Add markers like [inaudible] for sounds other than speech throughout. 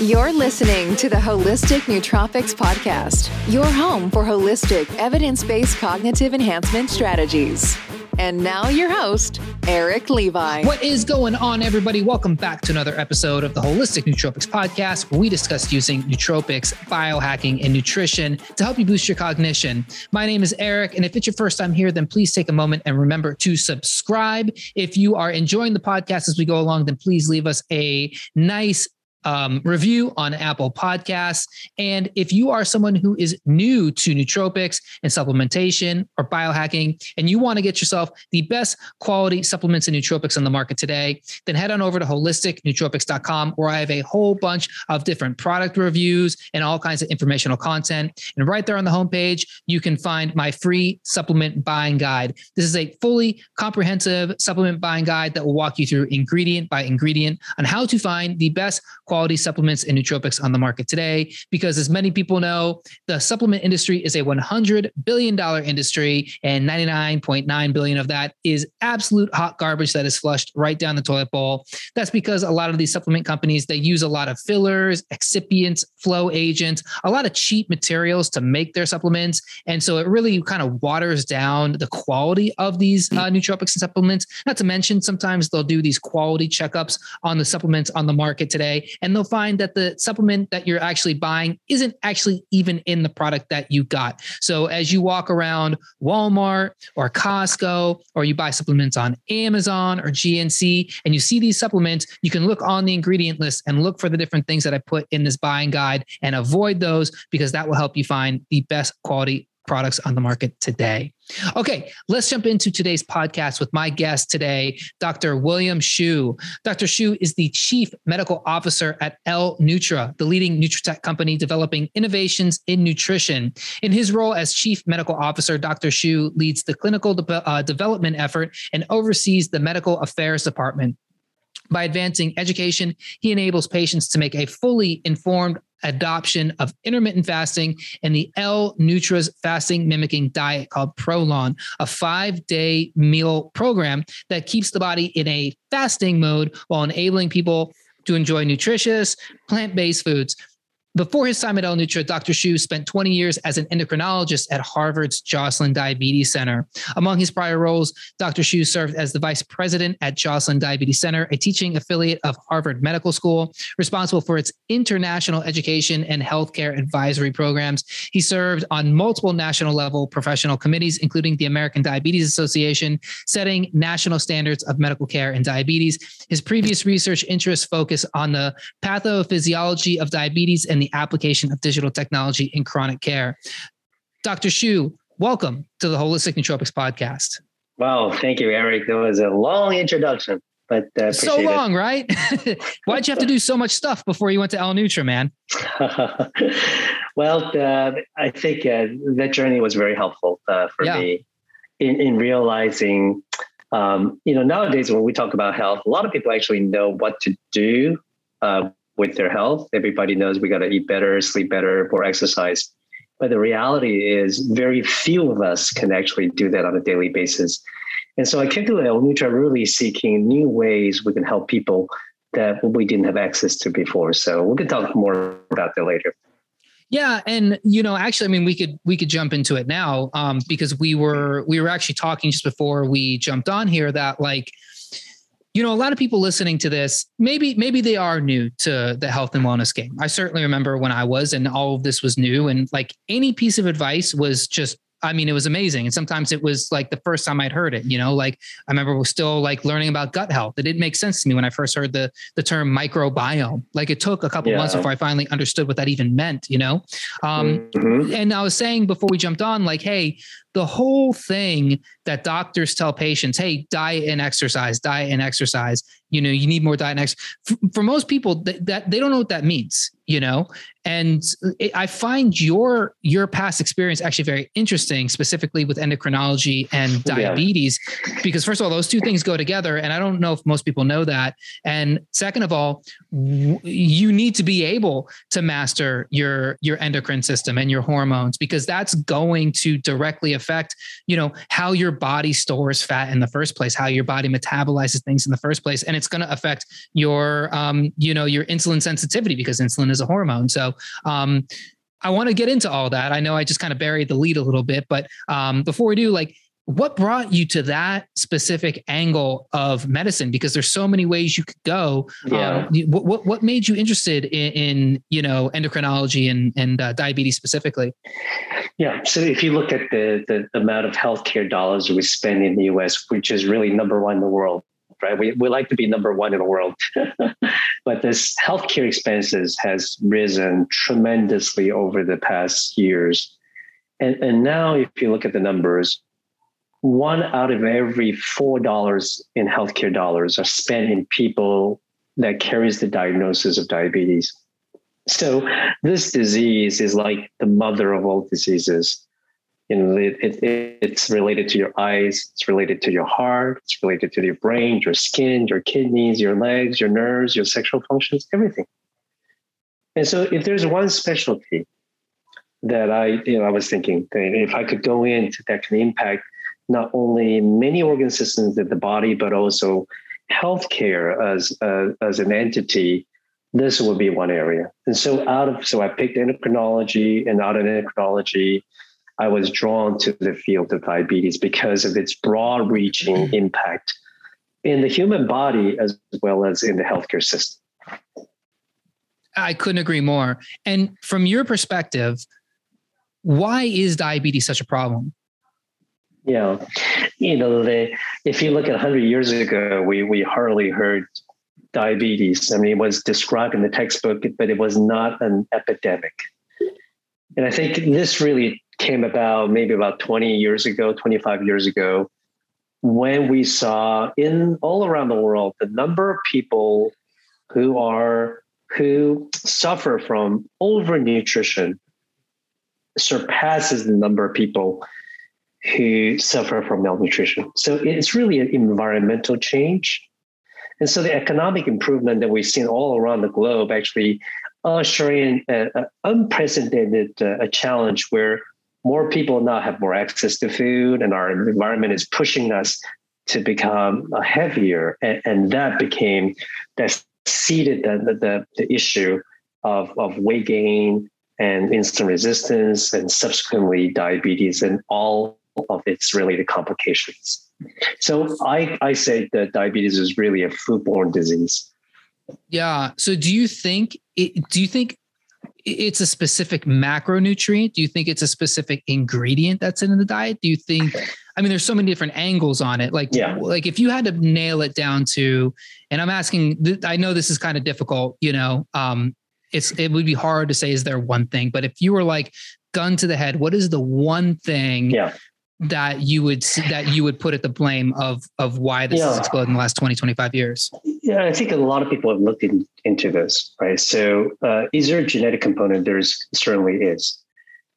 You're listening to the Holistic Nootropics Podcast, your home for holistic, evidence based cognitive enhancement strategies. And now, your host, Eric Levi. What is going on, everybody? Welcome back to another episode of the Holistic Nootropics Podcast, where we discuss using nootropics, biohacking, and nutrition to help you boost your cognition. My name is Eric, and if it's your first time here, then please take a moment and remember to subscribe. If you are enjoying the podcast as we go along, then please leave us a nice um, review on Apple Podcasts. And if you are someone who is new to nootropics and supplementation or biohacking, and you want to get yourself the best quality supplements and nootropics on the market today, then head on over to holisticnootropics.com, where I have a whole bunch of different product reviews and all kinds of informational content. And right there on the homepage, you can find my free supplement buying guide. This is a fully comprehensive supplement buying guide that will walk you through ingredient by ingredient on how to find the best quality quality supplements and nootropics on the market today. Because as many people know, the supplement industry is a $100 billion industry, and 99.9 billion of that is absolute hot garbage that is flushed right down the toilet bowl. That's because a lot of these supplement companies they use a lot of fillers, excipients, flow agents, a lot of cheap materials to make their supplements, and so it really kind of waters down the quality of these uh, nootropics and supplements. Not to mention, sometimes they'll do these quality checkups on the supplements on the market today, and they'll find that the supplement that you're actually buying isn't actually even in the product that you got. So as you walk around Walmart or Costco, or you buy supplements on Amazon or GNC, and you see these supplements, you can look on the ingredient list and look for the different things that I put in this buying guide and avoid those because that will help you find the best quality products on the market today. Okay, let's jump into today's podcast with my guest today, Dr. William Hsu. Dr. Hsu is the Chief Medical Officer at L-Nutra, the leading Nutritech company developing innovations in nutrition. In his role as Chief Medical Officer, Dr. Hsu leads the clinical de- uh, development effort and oversees the medical affairs department. By advancing education, he enables patients to make a fully informed adoption of intermittent fasting and the L-Nutra's fasting mimicking diet called ProLon, a five day meal program that keeps the body in a fasting mode while enabling people to enjoy nutritious plant based foods. Before his time at L-Nutra, Dr. Hsu spent 20 years as an endocrinologist at Harvard's Joslin Diabetes Center. Among his prior roles, Dr. Hsu served as the vice president at Joslin Diabetes Center, a teaching affiliate of Harvard Medical School, responsible for its international education and healthcare advisory programs. He served on multiple national level professional committees, including the American Diabetes Association, setting national standards of medical care in diabetes. His previous research interests focus on the pathophysiology of diabetes and the the application of digital technology in chronic care. Dr. Hsu, welcome to the Holistic Nootropics Podcast. Wow, thank you, Eric. That was a long introduction, but uh, so long, it. right? [laughs] Why'd you have to do so much stuff before you went to L-Nutra, man? [laughs] well, uh, I think uh, that journey was very helpful uh, for yeah. me in, in realizing, um, you know, nowadays when we talk about health, a lot of people actually know what to do uh, with their health. Everybody knows we got to eat better, sleep better, more exercise. But the reality is, very few of us can actually do that on a daily basis. And so I came to L-Nutra really seeking new ways we can help people that we didn't have access to before. So we can talk more about that later. Yeah, and you know, actually, I mean, we could we could jump into it now um, because we were we were actually talking just before we jumped on here that like you know a lot of people listening to this maybe maybe they are new to the health and wellness game i certainly remember when i was and all of this was new and like any piece of advice was just I mean, it was amazing. And sometimes it was like the first time I'd heard it, you know, like I remember we're still like learning about gut health. It didn't make sense to me when I first heard the the term microbiome. Like it took a couple yeah. months before I finally understood what that even meant, you know? Um, mm-hmm. And I was saying before we jumped on, like, hey, the whole thing that doctors tell patients, hey, diet and exercise, diet and exercise, you know, you need more diet and exercise. For, for most people, that, that they don't know what that means you know and i find your your past experience actually very interesting specifically with endocrinology and diabetes yeah. because first of all those two things go together and i don't know if most people know that and second of all you need to be able to master your your endocrine system and your hormones because that's going to directly affect you know how your body stores fat in the first place how your body metabolizes things in the first place and it's going to affect your um you know your insulin sensitivity because insulin is a hormone so um, I want to get into all that. I know I just kind of buried the lead a little bit, but um, before we do, like, what brought you to that specific angle of medicine? Because there's so many ways you could go. Yeah. Um, what, what, what made you interested in, in you know endocrinology and and uh, diabetes specifically? Yeah. So if you look at the, the amount of healthcare dollars we spend in the U.S., which is really number one in the world, right? We, we like to be number one in the world, [laughs] but this healthcare expenses has risen tremendously over the past years. And, and now, if you look at the numbers, one out of every four dollars in healthcare dollars are spent in people that carries the diagnosis of diabetes. So this disease is like the mother of all diseases you know it, it, it's related to your eyes it's related to your heart it's related to your brain your skin your kidneys your legs your nerves your sexual functions everything and so if there's one specialty that i you know i was thinking if i could go into that can impact not only many organ systems of the body but also healthcare as uh, as an entity this would be one area and so out of so i picked endocrinology and out of endocrinology I was drawn to the field of diabetes because of its broad reaching mm-hmm. impact in the human body as well as in the healthcare system. I couldn't agree more. And from your perspective, why is diabetes such a problem? Yeah, you know, the, if you look at 100 years ago, we, we hardly heard diabetes. I mean, it was described in the textbook, but it was not an epidemic. And I think this really came about maybe about 20 years ago, 25 years ago, when we saw in all around the world the number of people who are who suffer from overnutrition surpasses the number of people who suffer from malnutrition. So it's really an environmental change. And so the economic improvement that we've seen all around the globe actually ushering an unprecedented uh, a challenge where more people now have more access to food and our environment is pushing us to become heavier and, and that became that seeded the, the, the issue of, of weight gain and insulin resistance and subsequently diabetes and all of its related complications so I, I say that diabetes is really a foodborne disease yeah so do you think it, do you think it's a specific macronutrient? Do you think it's a specific ingredient that's in the diet? Do you think I mean there's so many different angles on it. Like yeah. like if you had to nail it down to and I'm asking I know this is kind of difficult, you know, um it's it would be hard to say is there one thing, but if you were like gun to the head, what is the one thing yeah that you would that you would put at the blame of of why this yeah. has exploded in the last 20 25 years? Yeah i think a lot of people have looked in, into this right? So uh, is there a genetic component? There's certainly is.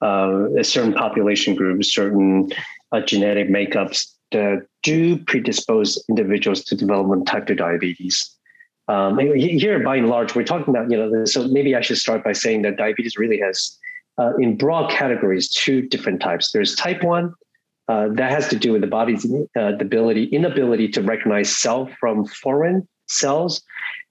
Uh, certain population groups certain uh, genetic makeups that do predispose individuals to development type 2 diabetes. Um, here by and large we're talking about you know so maybe i should start by saying that diabetes really has uh, in broad categories two different types. There's type 1 uh, that has to do with the body's uh, ability, inability to recognize self from foreign cells,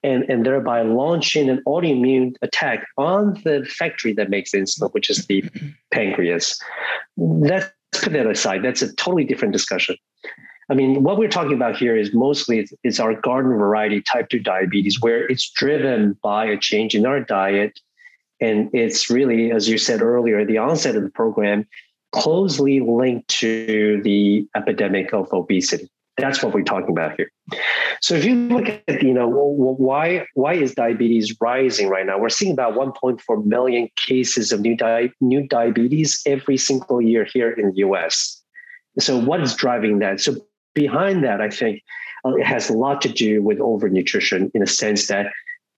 and, and thereby launching an autoimmune attack on the factory that makes insulin, which is the pancreas. Let's put that aside. That's a totally different discussion. I mean, what we're talking about here is mostly it's, it's our garden variety type 2 diabetes, where it's driven by a change in our diet. And it's really, as you said earlier, the onset of the program closely linked to the epidemic of obesity. That's what we're talking about here. So if you look at, you know, why why is diabetes rising right now? We're seeing about 1.4 million cases of new di- new diabetes every single year here in the U.S. So what is driving that? So behind that, I think uh, it has a lot to do with overnutrition in a sense that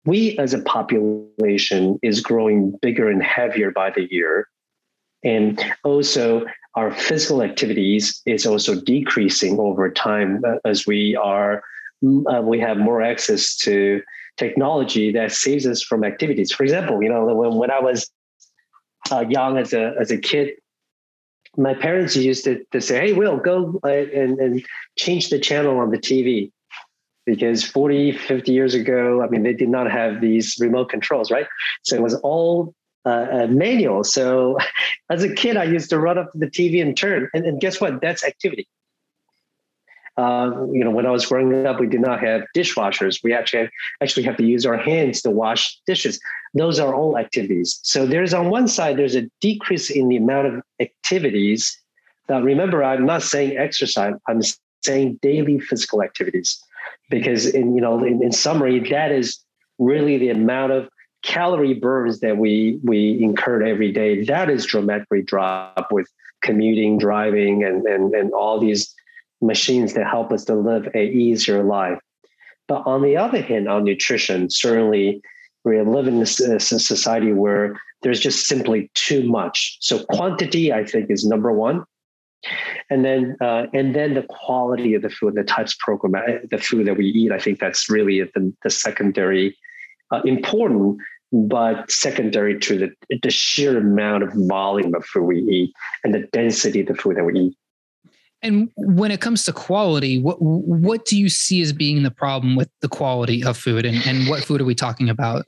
we as a population is growing bigger and heavier by the year. And also our physical activities is also decreasing over time uh, as we are uh, we have more access to technology that saves us from activities. For example, you know, when, when I was uh, young as a as a kid, my parents used to, to say, "Hey, Will, go uh, and, and change the channel on the TV." Because 40, 50 years ago, I mean, they did not have these remote controls, right? So it was all uh, manual. So [laughs] as a kid, I used to run up to the TV and turn. And, and guess what? That's activity. Uh, you know, when I was growing up, we did not have dishwashers. We actually actually have to use our hands to wash dishes. Those are all activities. So there's on one side, there's a decrease in the amount of activities. Now, remember, I'm not saying exercise. I'm saying daily physical activities, because in you know, in, in summary, that is really the amount of calorie burns that we we incur every day. That is dramatically drop with commuting, driving, and and and all these machines that help us to live a easier life. But on the other hand, on nutrition, certainly we live in a society where there's just simply too much. So quantity, I think, is number one, and then uh, and then the quality of the food, the types program, uh, the food that we eat. I think that's really the, the secondary uh, important, but secondary to the the sheer amount of volume of food we eat and the density of the food that we eat. And when it comes to quality, what what do you see as being the problem with the quality of food, and, and what food are we talking about?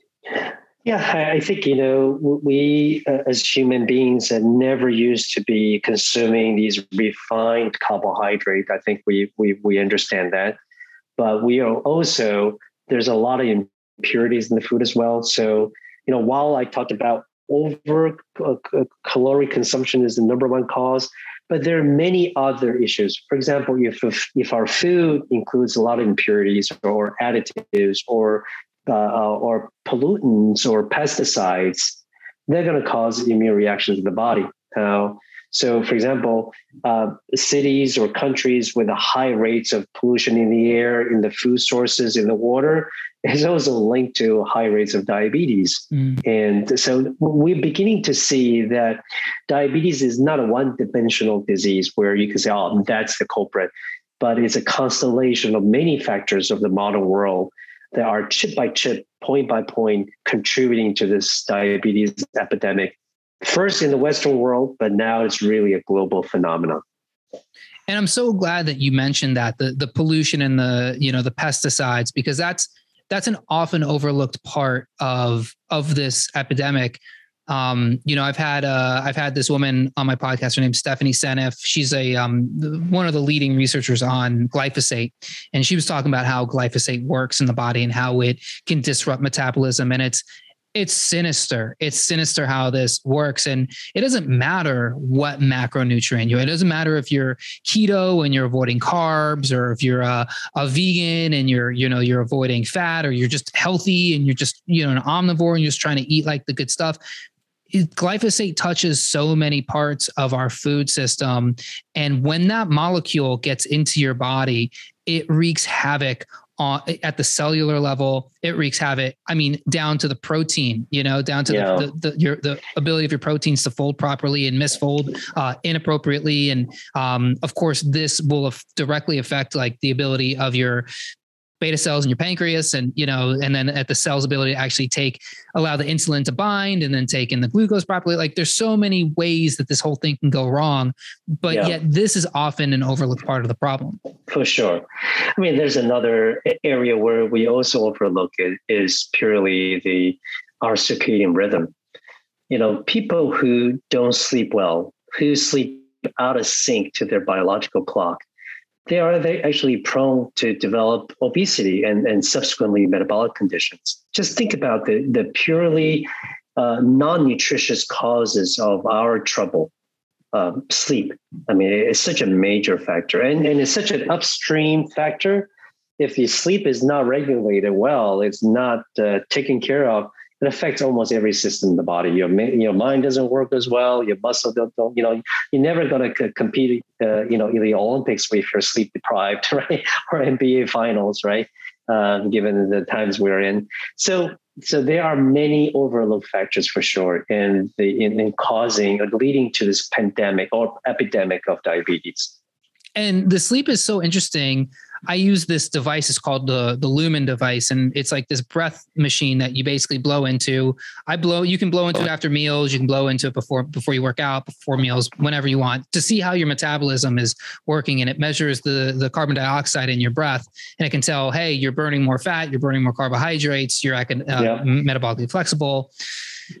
Yeah, I think you know we uh, as human beings are never used to be consuming these refined carbohydrate. I think we we we understand that, but we are also there's a lot of impurities in the food as well. So you know while I talked about over uh, caloric consumption is the number one cause, but there are many other issues. For example, if, if our food includes a lot of impurities or additives or uh, uh or pollutants or pesticides, they're going to cause immune reactions in the body. Uh, so, for example, uh, cities or countries with a high rates of pollution in the air, in the food sources, in the water, [laughs] is also linked to high rates of diabetes. Mm. And so we're beginning to see that diabetes is not a one dimensional disease where you can say, oh, that's the culprit, but it's a constellation of many factors of the modern world that are chip by chip, point by point, contributing to this diabetes epidemic first in the Western world, but now it's really a global phenomenon. And I'm so glad that you mentioned that the the pollution and the you know the pesticides because that's that's an often overlooked part of of this epidemic. Um, you know, I've had uh, I've had this woman on my podcast. Her name's Stephanie Seneff. She's a um, one of the leading researchers on glyphosate, and she was talking about how glyphosate works in the body and how it can disrupt metabolism. And it's it's sinister. It's sinister how this works. And it doesn't matter what macronutrient you, it doesn't matter if you're keto and you're avoiding carbs or if you're a, a vegan and you're, you know, you're avoiding fat or you're just healthy and you're just, you know, an omnivore and you're just trying to eat like the good stuff. Glyphosate touches so many parts of our food system. And when that molecule gets into your body, it wreaks havoc on at the cellular level it wreaks havoc i mean down to the protein you know down to yeah. the, the, the, your the ability of your proteins to fold properly and misfold uh, inappropriately and um, of course this will directly affect like the ability of your beta cells in your pancreas and you know and then at the cell's ability to actually take allow the insulin to bind and then take in the glucose properly. Like there's so many ways that this whole thing can go wrong but yeah. yet this is often an overlooked part of the problem. For sure. I mean there's another area where we also overlook it is purely the our circadian rhythm. You know people who don't sleep well who sleep out of sync to their biological clock they are actually prone to develop obesity and, and subsequently metabolic conditions. Just think about the, the purely uh, non-nutritious causes of our trouble. Um, sleep. I mean, it's such a major factor and, and it's such an upstream factor. If the sleep is not regulated well, it's not uh, taken care of, it affects almost every system in the body. Your your mind doesn't work as well. Your muscle don't, don't you know you're never going to compete. Uh, you know in the Olympics if you're sleep deprived, [laughs] right? Or NBA finals, right? Uh, given the times we're in. So so there are many overlooked factors for sure in the in, in causing or leading to this pandemic or epidemic of diabetes. And the sleep is so interesting I use this device. It's called the the Lumen device, and it's like this breath machine that you basically blow into. I blow. You can blow into it after meals. You can blow into it before before you work out, before meals, whenever you want, to see how your metabolism is working. And it measures the the carbon dioxide in your breath, and it can tell, hey, you're burning more fat, you're burning more carbohydrates, you're uh, yeah. metabolically flexible.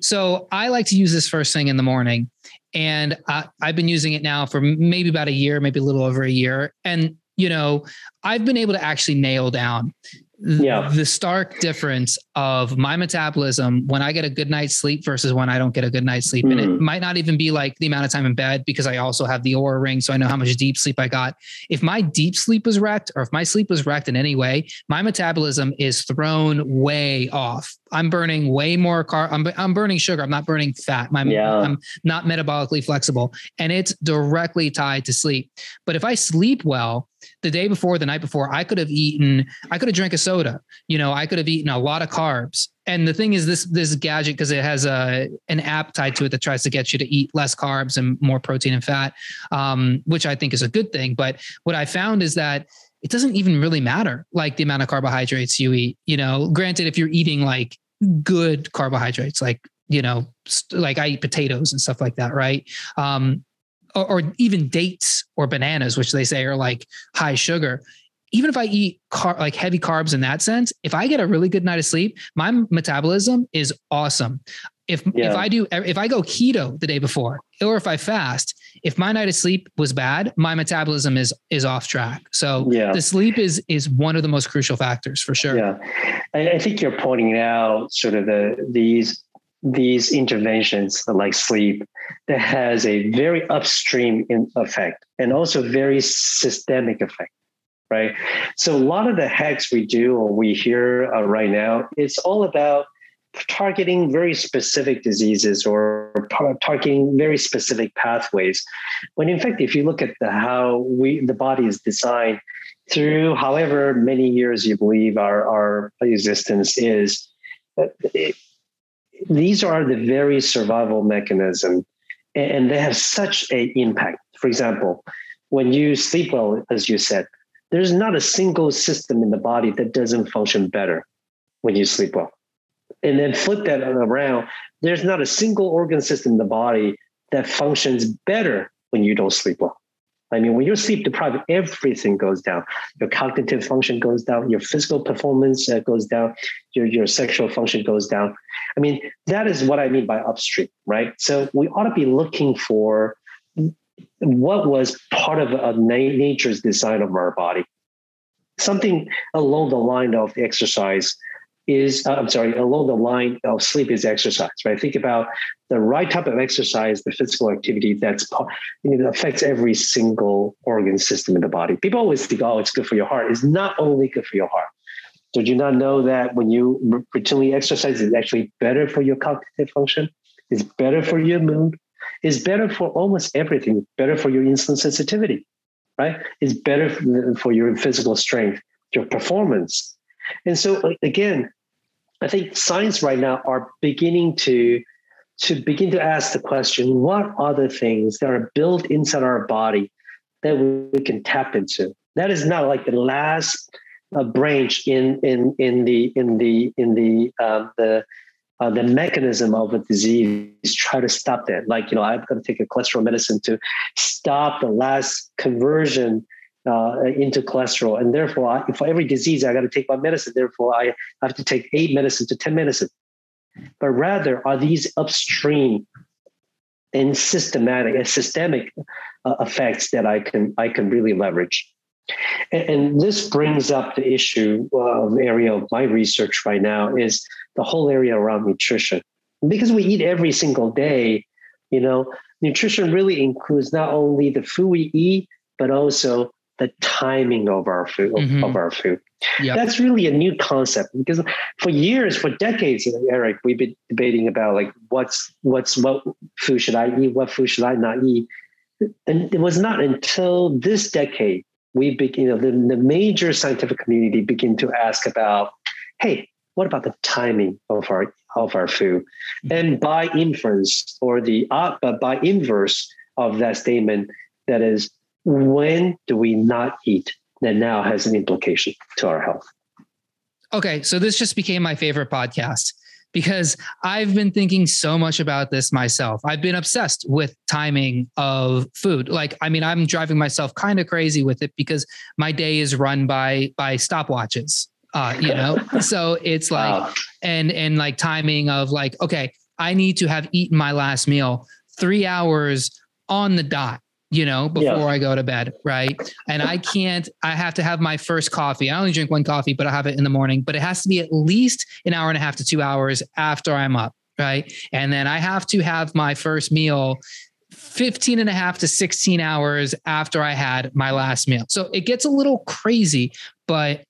So I like to use this first thing in the morning. And I, I've been using it now for maybe about a year, maybe a little over a year. And you know, I've been able to actually nail down yeah. the stark difference of my metabolism when I get a good night's sleep versus when I don't get a good night's sleep. Mm. And it hmm. might not even be like the amount of time in bed because I also have the Oura ring. So I know how much deep sleep I got. If my deep sleep was wrecked or if my sleep was wrecked in any way, my metabolism is thrown way off. I'm burning way more car. I'm, I'm burning sugar. I'm not burning fat. My, yeah. I'm not metabolically flexible and it's directly tied to sleep. But if I sleep well, the day before, the night before, I could have eaten, I could have drank a soda. You know, I could have eaten a lot of carbs. And the thing is, this this gadget because it has a an app tied to it that tries to get you to eat less carbs and more protein and fat, um, which I think is a good thing. But what I found is that it doesn't even really matter like the amount of carbohydrates you eat. You know, granted, if you're eating like good carbohydrates, like you know, like I eat potatoes and stuff like that, right? Um, or, or even dates or bananas, which they say are like high sugar even if I eat car- like heavy carbs in that sense, if I get a really good night of sleep, my metabolism is awesome. If yeah. if I do if I go keto the day before or if I fast, if my night of sleep was bad, my metabolism is is off track. So yeah. the sleep is is one of the most crucial factors for sure. Yeah, I, I think you're pointing out sort of the these these interventions like sleep that has a very upstream effect and also very systemic effect right so a lot of the hacks we do or we hear uh, right now it's all about targeting very specific diseases or targeting very specific pathways. When in fact if you look at the how we the body is designed through however many years you believe our, our existence is uh, it, these are the very survival mechanism and they have such an impact. For example when you sleep well as you said there's not a single system in the body that doesn't function better when you sleep well and then flip that around there's not a single organ system in the body that functions better when you don't sleep well I mean, when you're sleep deprived, everything goes down. Your cognitive function goes down, your physical performance uh, goes down, your, your sexual function goes down. I mean, that is what I mean by upstream, right? So we ought to be looking for what was part of a nature's design of our body. Something along the line of exercise is uh, I'm sorry, along the line of sleep is exercise, right? Think about the right type of exercise, the physical activity that's you know, affects every single organ system in the body. People always think, oh, it's good for your heart. It's not only good for your heart. Did you not know that when you routinely exercise, it's actually better for your cognitive function? It's better for your mood. It's better for almost everything. Better for your insulin sensitivity, right? It's better for your physical strength, your performance, and so again, I think science right now are beginning to to begin to ask the question: What are the things that are built inside our body that we can tap into? That is not like the last uh, branch in in in the in the in the uh, the uh, the mechanism of a disease is try to stop that like you know i've got to take a cholesterol medicine to stop the last conversion uh, into cholesterol. And therefore, I, for every disease, I got to take my medicine. Therefore, I have to take eight medicine to 10 medicine. But rather, are these upstream and systematic and systemic uh, effects that I can I can really leverage. And, and this brings up the issue of area of my research right now is the whole area around nutrition. Because we eat every single day, you know, nutrition really includes not only the food we eat, but also the timing of our food mm-hmm. of our food. Yep. That's really a new concept because for years, for decades, Eric, we've been debating about like what's what's what food should I eat, what food should I not eat, and it was not until this decade we begin, you know, the, the major scientific community begin to ask about, hey, what about the timing of our of our food? And by inference or the uh, by inverse of that statement, that is, when do we not eat? That now has an implication to our health. Okay, so this just became my favorite podcast because I've been thinking so much about this myself. I've been obsessed with timing of food. Like, I mean, I'm driving myself kind of crazy with it because my day is run by by stopwatches. Uh, you know, so it's [laughs] like and and like timing of like, okay, I need to have eaten my last meal three hours on the dot you know, before yeah. I go to bed, right? And I can't, I have to have my first coffee. I only drink one coffee, but I have it in the morning, but it has to be at least an hour and a half to two hours after I'm up, right? And then I have to have my first meal 15 and a half to 16 hours after I had my last meal. So it gets a little crazy, but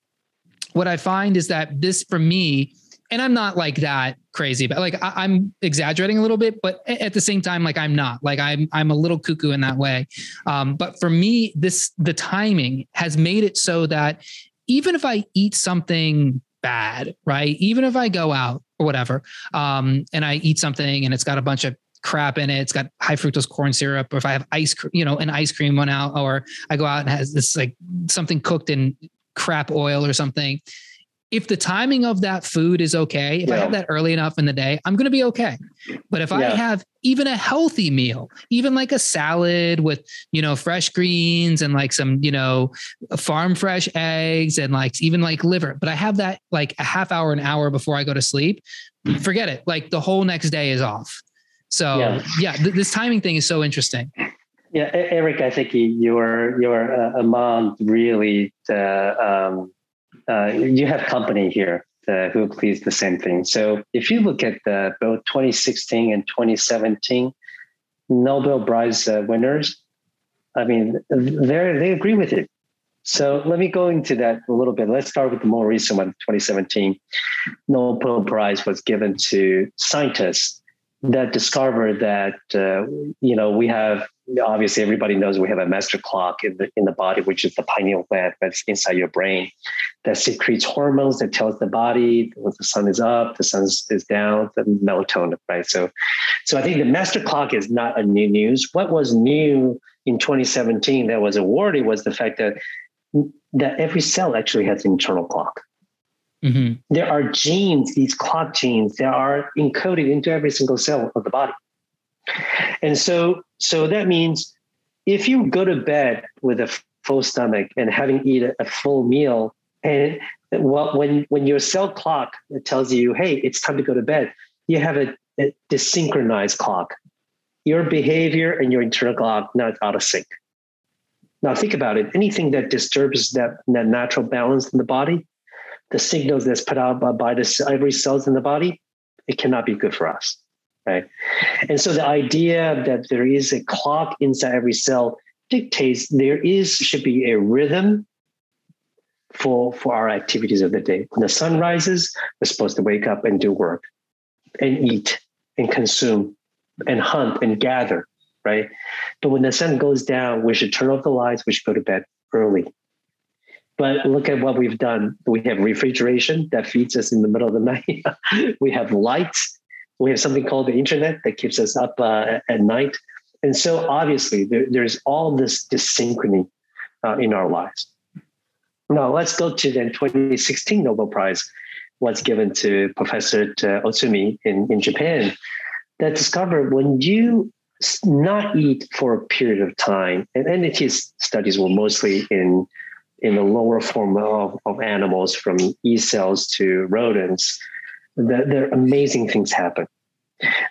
what I find is that this for me, and I'm not like that crazy, but like I, am exaggerating a little bit, but at the same time, like I'm not like I'm I'm a little cuckoo in that way. Um, but for me, this the timing has made it so that even if I eat something bad, right? Even if I go out or whatever, um, and I eat something and it's got a bunch of crap in it. It's got high fructose corn syrup, or if I have ice, you know, an ice cream one out, or I go out and has this like something cooked in crap oil or something if the timing of that food is okay, if yeah. I have that early enough in the day, I'm going to be okay. But if yeah. I have even a healthy meal, even like a salad with, you know, fresh greens and like some, you know, farm fresh eggs and like even like liver, but I have that like a half hour, an hour before I go to sleep, forget it. Like the whole next day is off. So yeah, yeah th- this timing thing is so interesting. Yeah, Eric, I think you're you're a mom really uh, um, uh, you have company here uh, who believes the same thing. So if you look at the, both 2016 and 2017 Nobel Prize uh, winners, I mean, they they agree with it. So let me go into that a little bit. Let's start with the more recent one, 2017. Nobel Prize was given to scientists that discovered that uh, you know we have obviously everybody knows we have a master clock in the in the body, which is the pineal gland that's inside your brain that secretes hormones that tells the body when the sun is up, the sun is down, the melatonin, right? So, so I think the master clock is not a new news. What was new in 2017 that was awarded was the fact that that every cell actually has an internal clock. Mm-hmm. There are genes, these clock genes, that are encoded into every single cell of the body. And so, so that means if you go to bed with a full stomach and having eaten a full meal, and when when your cell clock tells you, "Hey, it's time to go to bed," you have a, a desynchronized clock. Your behavior and your internal clock not out of sync. Now think about it. Anything that disturbs that, that natural balance in the body, the signals that's put out by, by the every cells in the body, it cannot be good for us right? And so the idea that there is a clock inside every cell dictates there is should be a rhythm for for our activities of the day. When the sun rises, we're supposed to wake up and do work, and eat and consume, and hunt and gather, right? But when the sun goes down, we should turn off the lights. We should go to bed early. But look at what we've done. We have refrigeration that feeds us in the middle of the [laughs] night. we have lights we have something called the internet that keeps us up uh, at night. And so obviously there, there's all this dysynchrony uh, in our lives. Now let's go to the 2016 Nobel Prize was given to Professor uh, Ohsumi in, in Japan that discovered when you not eat for a period of time, and, and his studies were mostly in in the lower form of, of animals from E cells to rodents, that there amazing things happen.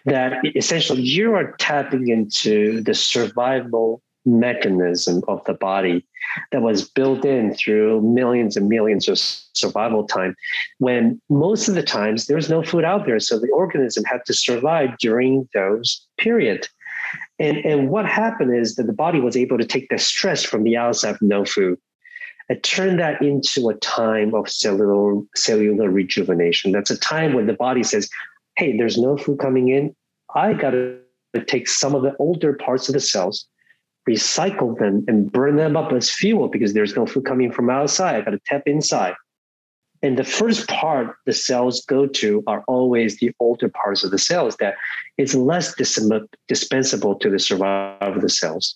That essentially you are tapping into the survival mechanism of the body that was built in through millions and millions of survival time when most of the times there's no food out there. So the organism had to survive during those periods and, and what happened is that the body was able to take the stress from the outside from no food and turn that into a time of cellular cellular rejuvenation. That's a time when the body says, "Hey, there's no food coming in. I got to take some of the older parts of the cells, recycle them, and burn them up as fuel because there's no food coming from outside. I got to tap inside." And the first part the cells go to are always the older parts of the cells that is less dispensable to the survival of the cells.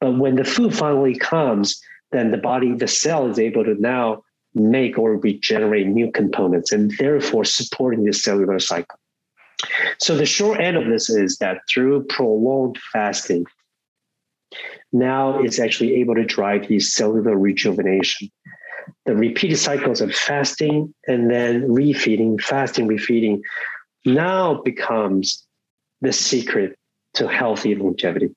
But when the food finally comes, then the body, the cell is able to now make or regenerate new components and therefore supporting the cellular cycle. So the short end of this is that through prolonged fasting, now it's actually able to drive the cellular rejuvenation. The repeated cycles of fasting and then refeeding, fasting, refeeding, now becomes the secret to healthy longevity.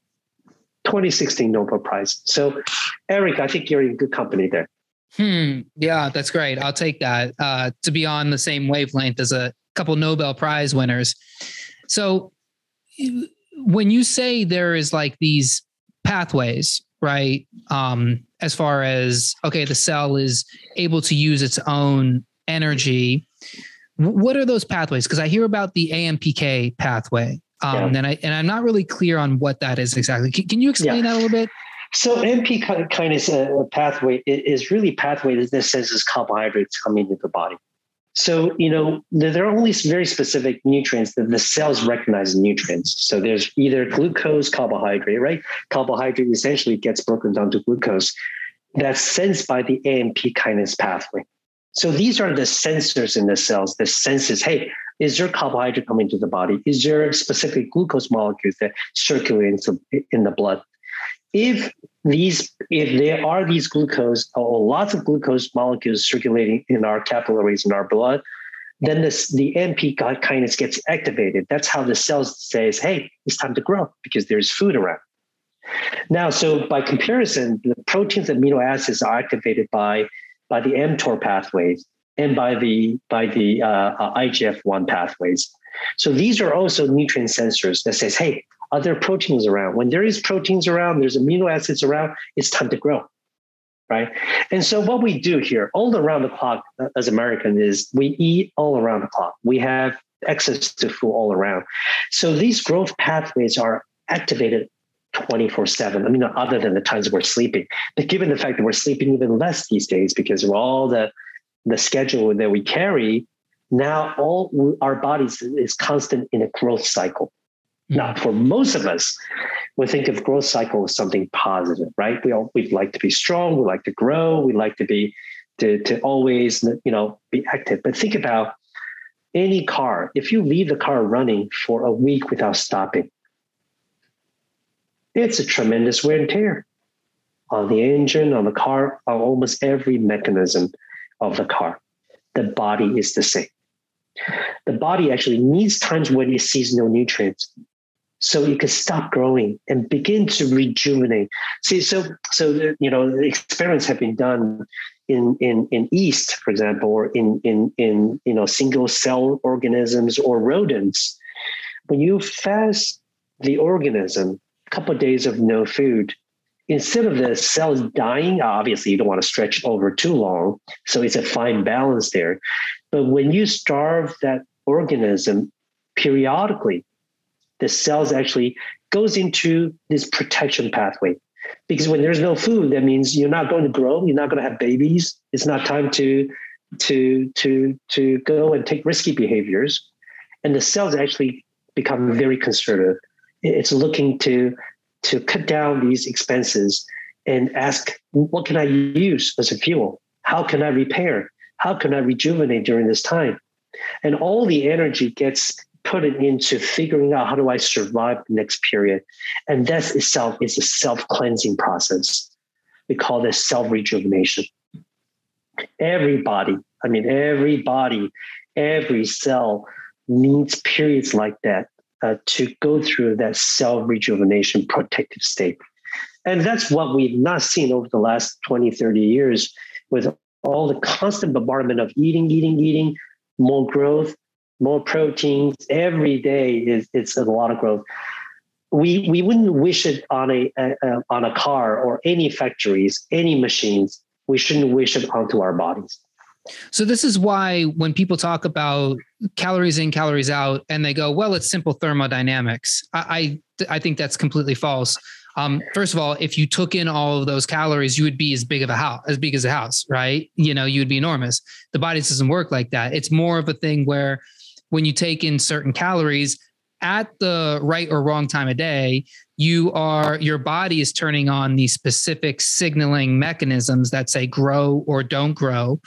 2016 Nobel Prize. So, Eric, I think you're in good company there. Hmm. Yeah, that's great. I'll take that. Uh, to be on the same wavelength as a couple Nobel Prize winners. So, when you say there is like these pathways, right? Um, as far as okay, the cell is able to use its own energy. What are those pathways? Because I hear about the AMPK pathway, um, yeah. and I and I'm not really clear on what that is exactly. Can, can you explain yeah. that a little bit? So AMP kinase uh, pathway is really pathway that senses carbohydrates coming into the body. So you know there are only very specific nutrients that the cells recognize as nutrients. So there's either glucose, carbohydrate, right? Carbohydrate essentially gets broken down to glucose. That's sensed by the AMP kinase pathway. So these are the sensors in the cells that senses, hey, is there carbohydrate coming to the body? Is there specific glucose molecules that circulate in the blood? If these, if there are these glucose or lots of glucose molecules circulating in our capillaries in our blood, then this, the AMP kinase gets activated. That's how the cells says, "Hey, it's time to grow because there's food around." Now, so by comparison, the proteins and amino acids are activated by by the mTOR pathways and by the by the uh, uh, IGF-1 pathways. So these are also nutrient sensors that says, hey, are there proteins around? When there is proteins around, there's amino acids around, it's time to grow. Right. And so what we do here all around the clock uh, as American is we eat all around the clock. We have access to food all around. So these growth pathways are activated 24 7. I mean, other than the times we're sleeping. But given the fact that we're sleeping even less these days because of all the the schedule that we carry, now all our bodies is constant in a growth cycle. Mm-hmm. Now, for most of us, we think of growth cycle as something positive, right? We all we'd like to be strong, we like to grow, we like to be to to always you know be active. But think about any car. If you leave the car running for a week without stopping, it's a tremendous wear and tear on the engine, on the car, on almost every mechanism of the car. The body is the same. The body actually needs times when it sees no nutrients. So it can stop growing and begin to rejuvenate. See, so so you know, experiments have been done in in in yeast, for example, or in in in you know single cell organisms or rodents. When you fast the organism, a couple of days of no food, instead of the cells dying, obviously you don't want to stretch over too long. So it's a fine balance there. But when you starve that organism periodically, the cells actually goes into this protection pathway. Because when there's no food, that means you're not going to grow, you're not going to have babies. It's not time to to to to go and take risky behaviors. And the cells actually become very conservative. It's looking to to cut down these expenses and ask, what can I use as a fuel? How can I repair? How can I rejuvenate during this time? And all the energy gets put into figuring out how do I survive the next period. And that itself is a self-cleansing process. We call this self-rejuvenation. Everybody, I mean, everybody, every cell needs periods like that uh, to go through that self rejuvenation protective state. And that's what we've not seen over the last 20, 30 years with all the constant bombardment of eating, eating, eating, more growth, more proteins every day is it's a lot of growth. We we wouldn't wish it on a, a, a on a car or any factories, any machines. We shouldn't wish it onto our bodies. So this is why when people talk about calories in, calories out, and they go, "Well, it's simple thermodynamics," I I, I think that's completely false. Um, first of all, if you took in all of those calories, you would be as big of a house, as big as a house, right? You know, you would be enormous. The body doesn't work like that. It's more of a thing where when you take in certain calories at the right or wrong time of day, you are your body is turning on these specific signaling mechanisms that say grow or don't grow,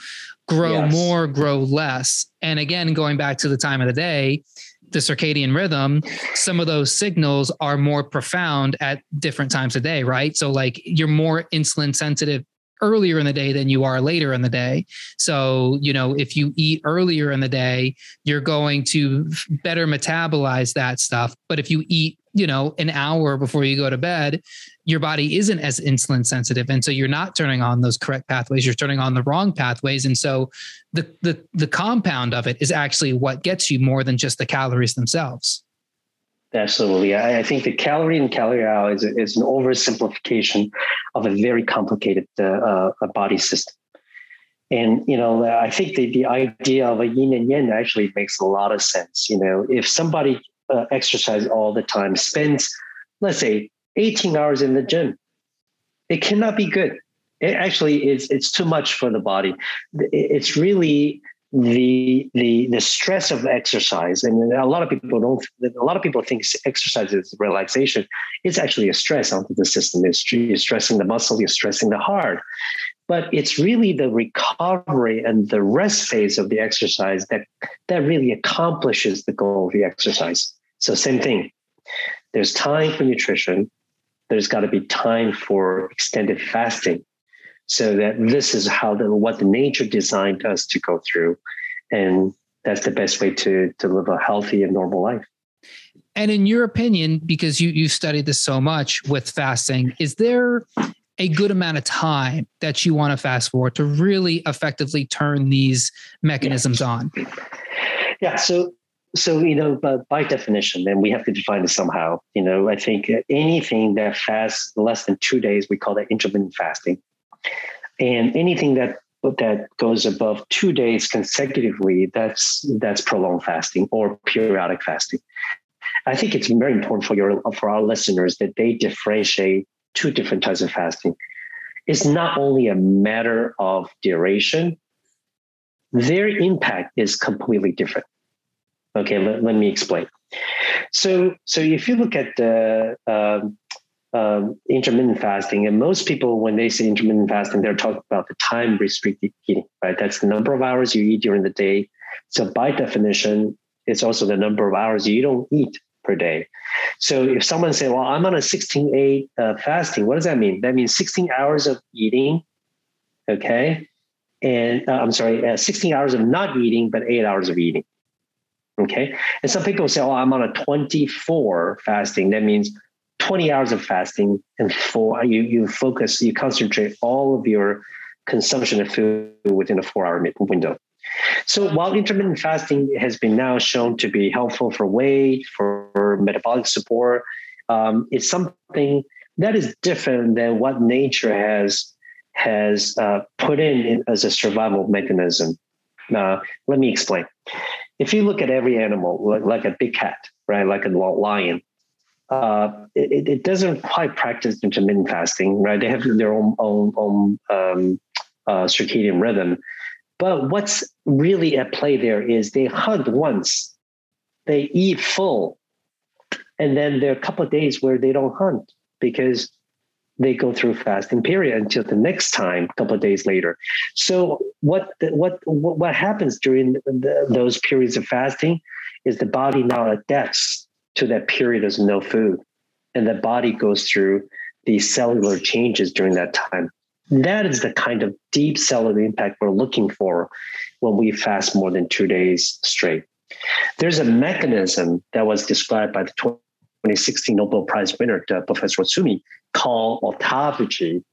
grow yes. more, grow less. And again, going back to the time of the day, the circadian rhythm, some of those signals are more profound at different times of day, right? So, like you're more insulin sensitive earlier in the day than you are later in the day. So, you know, if you eat earlier in the day, you're going to better metabolize that stuff. But if you eat, you know, an hour before you go to bed, your body isn't as insulin sensitive. And so you're not turning on those correct pathways, you're turning on the wrong pathways. And so the the the compound of it is actually what gets you more than just the calories themselves. Absolutely. I, I, think the calorie in, calorie out is, is an oversimplification of a very complicated uh, uh, body system. And, you know, I think the, the idea of a yin and yang actually makes a lot of sense. You know, if somebody uh, exercises all the time, spends, let's say, 18 hours in the gym, it cannot be good. It actually is, it's too much for the body. It's really the the the stress of exercise and a lot of people don't a lot of people think exercise is relaxation. It's actually a stress onto the system. It's you're stressing the muscle you're stressing the heart. But it's really the recovery and the rest phase of the exercise that that really accomplishes the goal of the exercise so same thing. There's time for nutrition. There's got to be time for extended fasting so that this is how the what the nature designed us to go through. And that's the best way to to live a healthy and normal life. And in your opinion because you you've studied this so much with fasting is there a good amount of time that you want to fast for to really effectively turn these mechanisms yeah. on? Yeah so so you know but by definition and we have to define it somehow you know i think anything that fasts less than two days we call that intermittent fasting and anything that that goes above two days consecutively, that's that's prolonged fasting or periodic fasting. I think it's very important for your for our listeners that they differentiate two different types of fasting. It's not only a matter of duration; their impact is completely different. Okay, let, let me explain. So, so if you look at the um, um, intermittent fasting. And most people, when they say intermittent fasting, they're talking about the time restricted eating, right? That's the number of hours you eat during the day. So by definition, it's also the number of hours you don't eat per day. So if someone say, well, I'm on a 16-8 uh, fasting, what does that mean? That means 16 hours of eating, okay? And uh, I'm sorry, uh, 16 hours of not eating, but eight hours of eating. Okay. And some people say, oh, I'm on a 24 fasting. That means 20 hours of fasting and four you you focus you concentrate all of your consumption of food within a four hour window so while intermittent fasting has been now shown to be helpful for weight for metabolic support um, it's something that is different than what nature has has uh, put in, as a survival mechanism now let me explain if you look at every animal like, like a big cat right like a lion uh, it, it, doesn't quite practice intermittent fasting, right? They have their own own, own um, uh, circadian rhythm. But what's really at play there is they hunt once, they eat full, and then there are a couple of days where they don't hunt because they go through fasting period until the next time, a couple of days later. So what what what happens during the, those periods of fasting is the body now adapts to that period of no food. And the body goes through these cellular changes during that time. That is the kind of deep cellular impact we're looking for when we fast more than two days straight. There's a mechanism that was described by the 2016 Nobel Prize winner, uh, Professor Ohsumi, called autophagy.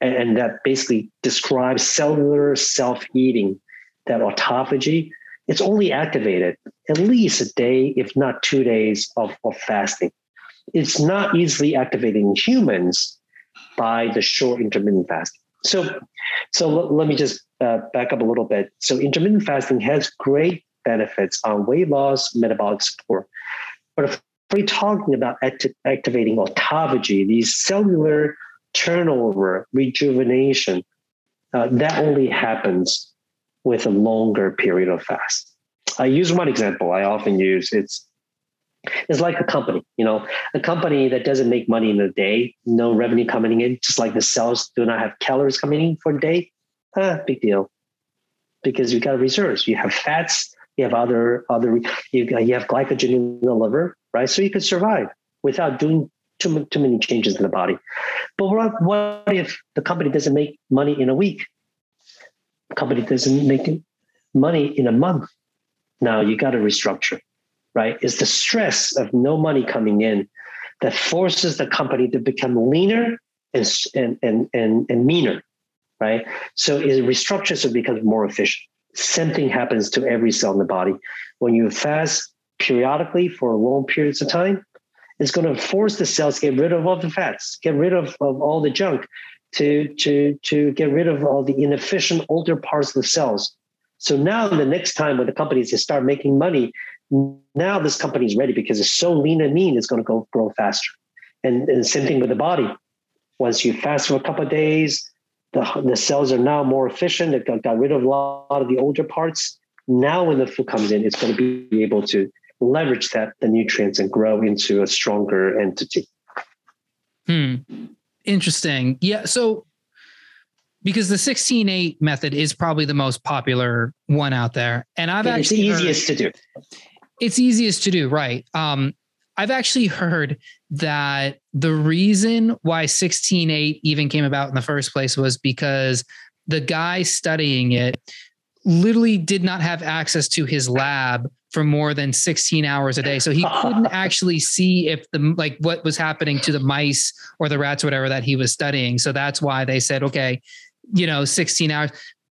And, and that basically describes cellular self eating, that autophagy it's only activated at least a day, if not two days of, of fasting. It's not easily activated in humans by the short intermittent fasting. So, so l- let me just uh, back up a little bit. So, intermittent fasting has great benefits on weight loss, metabolic support. But we're talking about act- activating autophagy, these cellular turnover, rejuvenation. Uh, that only happens with a longer period of fast. I use one example I often use. It's it's like a company, you know, a company that doesn't make money in a day, no revenue coming in, just like the cells do not have calories coming in for a day. Ah, big deal. Because you got reserves, you have fats, you have other other you, uh, you have glycogen in the liver, right? So you can survive without doing too, too many changes in the body. But what, what if the company doesn't make money in a week? The company doesn't make money in a month. Now you got to restructure, right? It's the stress of no money coming in that forces the company to become leaner and, and, and, and, meaner, right? So it restructures so it becomes more efficient. Same thing happens to every cell in the body. When you fast periodically for long periods of time, it's going to force the cells to get rid of all the fats, get rid of, of all the junk, to, to, to get rid of all the inefficient older parts of the cells. So now the next time when the companies start making money, now this company is ready because it's so lean and mean, it's going to go grow faster. And, and same thing with the body. Once you fast for a couple of days, the, the cells are now more efficient. It got, got rid of a lot of the older parts. Now, when the food comes in, it's going to be able to leverage that the nutrients and grow into a stronger entity. Hmm. Interesting. Yeah. So, because the 16-8 method is probably the most popular one out there, and I've it's actually easiest heard, to do. It's easiest to do, right? Um, I've actually heard that the reason why 16.8 even came about in the first place was because the guy studying it literally did not have access to his lab for more than 16 hours a day. So he couldn't [laughs] actually see if the like what was happening to the mice or the rats or whatever that he was studying. So that's why they said okay you know 16 hours.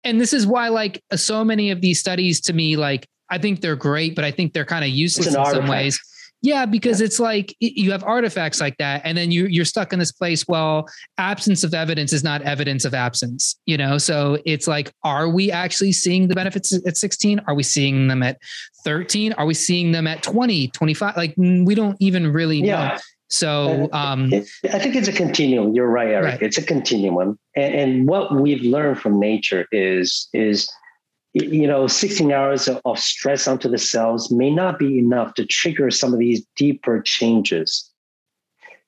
And this is why like so many of these studies to me like i think they're great but i think they're kind of useless in some ways yeah, because yeah. it's like you have artifacts like that, and then you you're stuck in this place. Well, absence of evidence is not evidence of absence, you know. So it's like, are we actually seeing the benefits at 16? Are we seeing them at 13? Are we seeing them at 20, 25? Like we don't even really yeah. know. So um, I think it's a continuum. You're right, Eric. Right. It's a continuum, and, and what we've learned from nature is is you know, 16 hours of stress onto the cells may not be enough to trigger some of these deeper changes.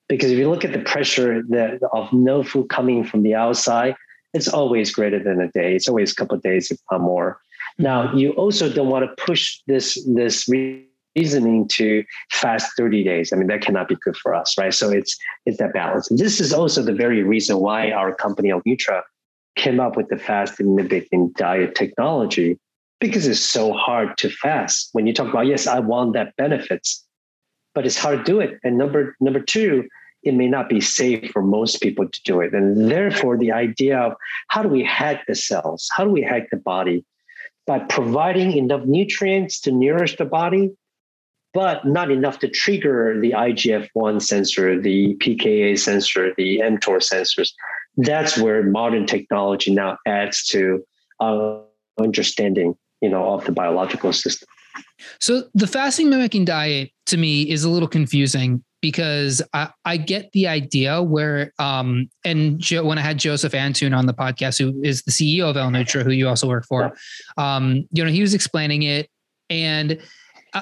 Because if you look at the pressure that of no food coming from the outside, it's always greater than a day. It's always a couple of days, if not more. Now, mm-hmm. you also don't want to push this this reasoning to fast 30 days. I mean, that cannot be good for us, right? So it's it's that balance. And this is also the very reason why our company, Nutra, came up with the fasting mimicking diet technology because it's so hard to fast. When you talk about, yes, I want that benefits, but it's hard to do it. And number number two, it may not be safe for most people to do it. And therefore, the idea of how do we hack the cells? How do we hack the body? By providing enough nutrients to nourish the body, but not enough to trigger the IGF 1 sensor, the PKA sensor, the mTOR sensors that's where modern technology now adds to our understanding, you know, of the biological system. So the fasting mimicking diet to me is a little confusing because I, I get the idea where um and Joe, when I had Joseph Antoon on the podcast, who is the CEO of L-Nutra, who you also work for, um, you know, he was explaining it, and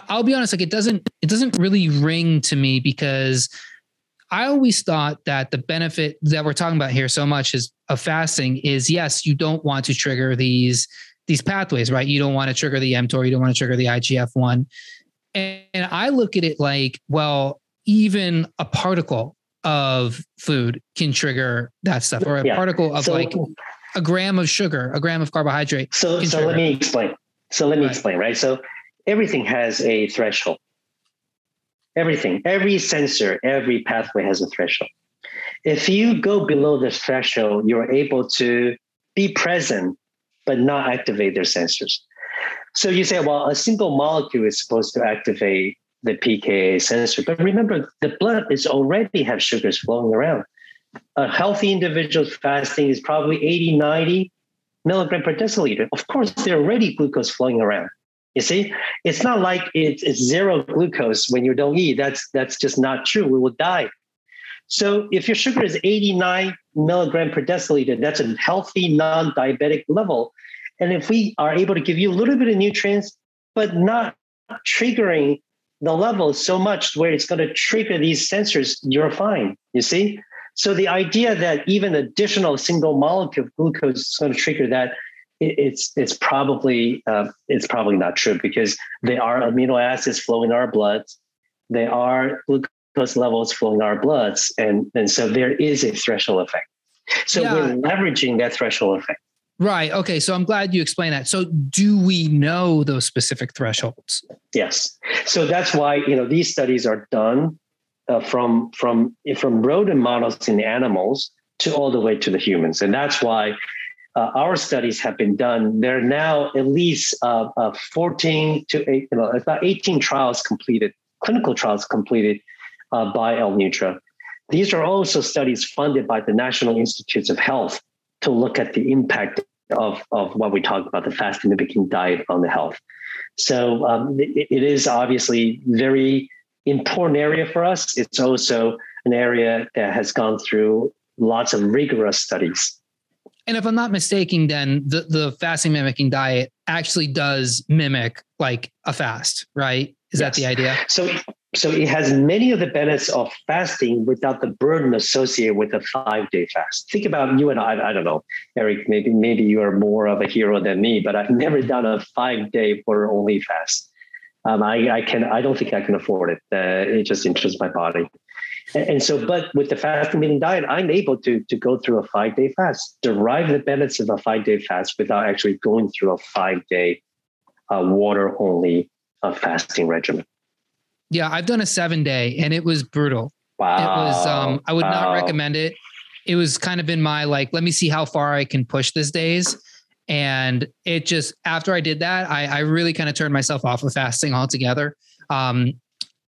I'll be honest, like it doesn't it doesn't really ring to me because I always thought that the benefit that we're talking about here so much is of fasting is yes, you don't want to trigger these these pathways, right? You don't want to trigger the mTOR, you don't want to trigger the IGF one, and, and I look at it like, well, even a particle of food can trigger that stuff, or a yeah. particle of so, like a gram of sugar, a gram of carbohydrate. So, so let me explain. So let me right. explain, right? So everything has a threshold. Everything, every sensor, every pathway has a threshold. If you go below the threshold, you're able to be present, but not activate their sensors. So you say, well, a single molecule is supposed to activate the PKA sensor. But remember, the blood is already have sugars flowing around. A healthy individual's fasting is probably 80, 90 milligram per deciliter. Of course, there are already glucose flowing around. You see, it's not like it's, it's zero glucose when you don't eat. That's that's just not true. We will die. So if your sugar is 89 milligram per deciliter, that's a healthy non-diabetic level. And if we are able to give you a little bit of nutrients, but not triggering the level so much where it's going to trigger these sensors, you're fine. You see? So the idea that even additional single molecule of glucose is going to trigger that, it's it's probably uh, it's probably not true because there are amino acids flowing in our bloods, there are glucose levels flowing in our bloods, and and so there is a threshold effect. So yeah. we're leveraging that threshold effect. Right. Okay. So I'm glad you explained that. So do we know those specific thresholds? Yes. So that's why you know these studies are done uh, from from from rodent models in the animals to all the way to the humans, and that's why uh, our studies have been done. There are now at least uh, uh 14 to eight, you know, about 18 trials completed, clinical trials completed uh, by L-Nutra. These are also studies funded by the National Institutes of Health to look at the impact of, of what we talk about the fasting mimicking diet on the health. So um, it, it is obviously very important area for us. It's also an area that has gone through lots of rigorous studies. And if I'm not mistaken, then the, the fasting mimicking diet actually does mimic like a fast, right? Is yes. that the idea? So so it has many of the benefits of fasting without the burden associated with a five day fast. Think about you and I. I don't know, Eric. Maybe maybe you are more of a hero than me, but I've [laughs] never done a five day for only fast. Um, I, I can. I don't think I can afford it. Uh, it just interests my body. And, so, but with the fasting mimicking diet, I'm able to to go through a five day fast, derive the benefits of a five day fast without actually going through a five day uh, water only uh, fasting regimen. Yeah, I've done a seven day and it was brutal. Wow. It was um I would wow. not recommend it. It was kind of in my like, let me see how far I can push this days. And it just after I did that, I, I really kind of turned myself off of fasting altogether. Um,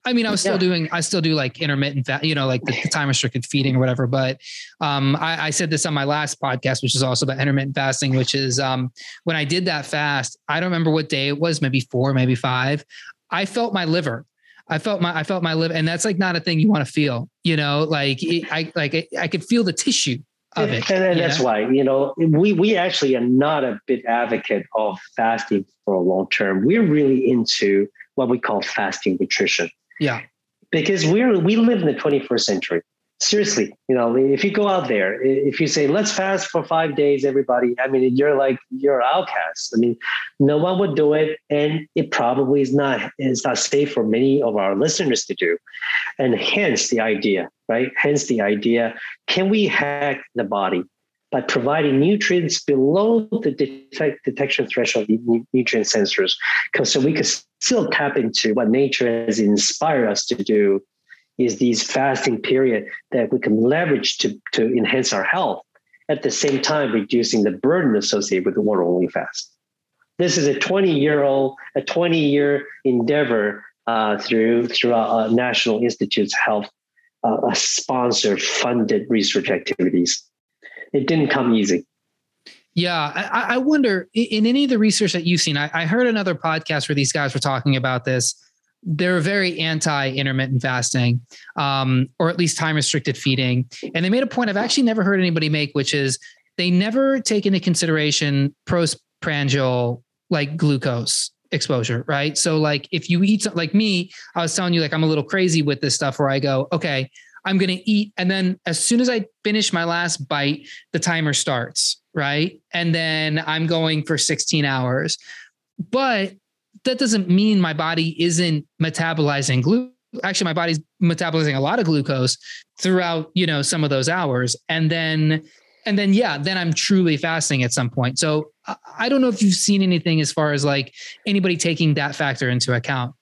I mean, I was still yeah. doing, I still do like intermittent, you know, like the, the time restricted feeding or whatever. But um, I, I, said this on my last podcast, which is also about intermittent fasting, which is um, when I did that fast, I don't remember what day it was, maybe four, maybe five. I felt my liver. I felt my I felt my liver, and that's like not a thing you want to feel. You know, like it, I like it, I could feel the tissue of it. And, and that's know? why you know we we actually are not a big advocate of fasting for a long term. We're really into what we call fasting nutrition. Yeah, because we're we live in the 21st century seriously, you know, if you go out there, if you say, let's fast for five days, everybody, I mean, you're like, you're outcast. I mean, no one would do it. And it probably is not, is not safe for many of our listeners to do. And hence the idea, right? Hence the idea, can we hack the body by providing nutrients below the detect, detection threshold of nutrient sensors? So we can still tap into what nature has inspired us to do is these fasting period that we can leverage to, to enhance our health at the same time reducing the burden associated with the water only fast. This is a 20 year old, a 20 year endeavor uh, through through uh, National Institutes of Health uh, sponsored funded research activities. It didn't come easy. Yeah, I, I, wonder in any of the research that you've seen. I, I heard another podcast where these guys were talking about this they're very anti intermittent fasting, um, or at least time restricted feeding. And they made a point I've actually never heard anybody make, which is they never take into consideration postprandial like glucose exposure, right? So like if you eat something like me, I was telling you like I'm a little crazy with this stuff where I go, okay, I'm going to eat and then as soon as I finish my last bite, the timer starts, right? And then I'm going for 16 hours. But that doesn't mean my body isn't metabolizing glucose. Actually, my body's metabolizing a lot of glucose throughout, you know, some of those hours. And then, and then, yeah, then I'm truly fasting at some point. So I don't know if you've seen anything as far as like anybody taking that factor into account.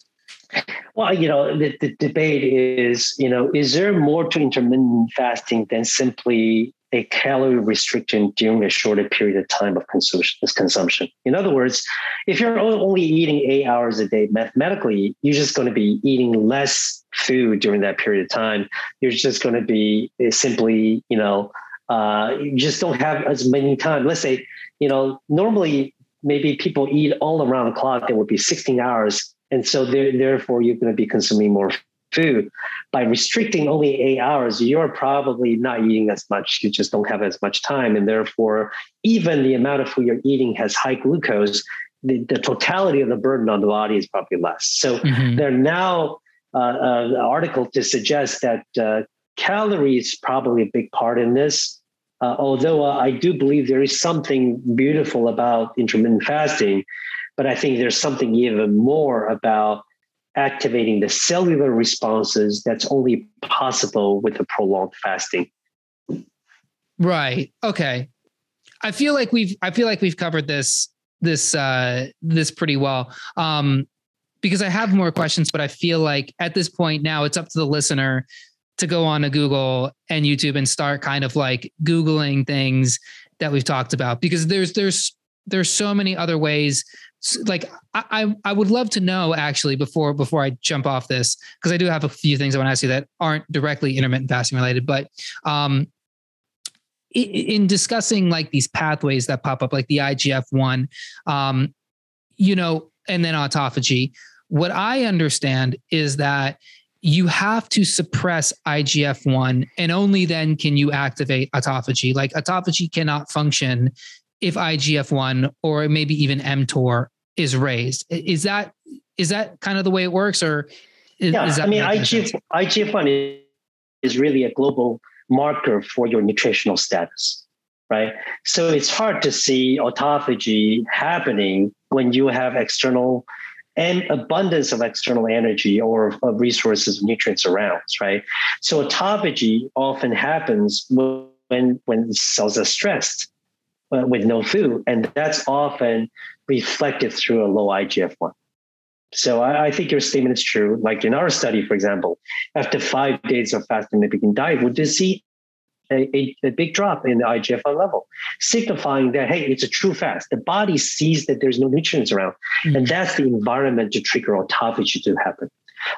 Well, you know, the, the debate is, you know, is there more to intermittent fasting than simply a calorie restriction during a shorter period of time of consumption. In other words, if you're only eating eight hours a day, mathematically, you're just going to be eating less food during that period of time. You're just going to be eh, simply, you know, uh, you just don't have as many time. Let's say, you know, normally maybe people eat all around the clock, it would be 16 hours. And so therefore, you're going to be consuming more food. By restricting only eight hours, you're probably not eating as much. You just don't have as much time. And therefore, even the amount of food you're eating has high glucose. The, the totality of the burden on the body is probably less. So mm-hmm. there are now uh, uh, article to suggest that uh, calories probably a big part in this. Uh, although uh, I do believe there is something beautiful about intermittent fasting, but I think there's something even more about activating the cellular responses that's only possible with a prolonged fasting. Right. Okay. I feel like we've I feel like we've covered this this uh this pretty well. Um because I have more questions, but I feel like at this point now it's up to the listener to go on to Google and YouTube and start kind of like Googling things that we've talked about because there's there's there's so many other ways like I, I would love to know actually before before I jump off this because I do have a few things I want to ask you that aren't directly intermittent fasting related, but um, in discussing like these pathways that pop up, like the IGF one, um, you know, and then autophagy. What I understand is that you have to suppress IGF 1 and only then can you activate autophagy. Like autophagy cannot function if IGF 1 or maybe even mTOR is raised. Is that is that kind of the way it works or is, yeah, is I mean IGF IGF 1 is really a global marker for your nutritional status, right? So it's hard to see autophagy happening when you have external and abundance of external energy or of resources, nutrients around, right? So autophagy often happens when when cells are stressed with no food, and that's often reflected through a low IGF-1. So I, I, think your statement is true. Like in our study, for example, after five days of fasting mimicking diet, we did see a, a, a, big drop in the IGF-1 level, signifying that, hey, it's a true fast. The body sees that there's no nutrients around. Mm-hmm. And that's the environment to trigger autophagy to happen.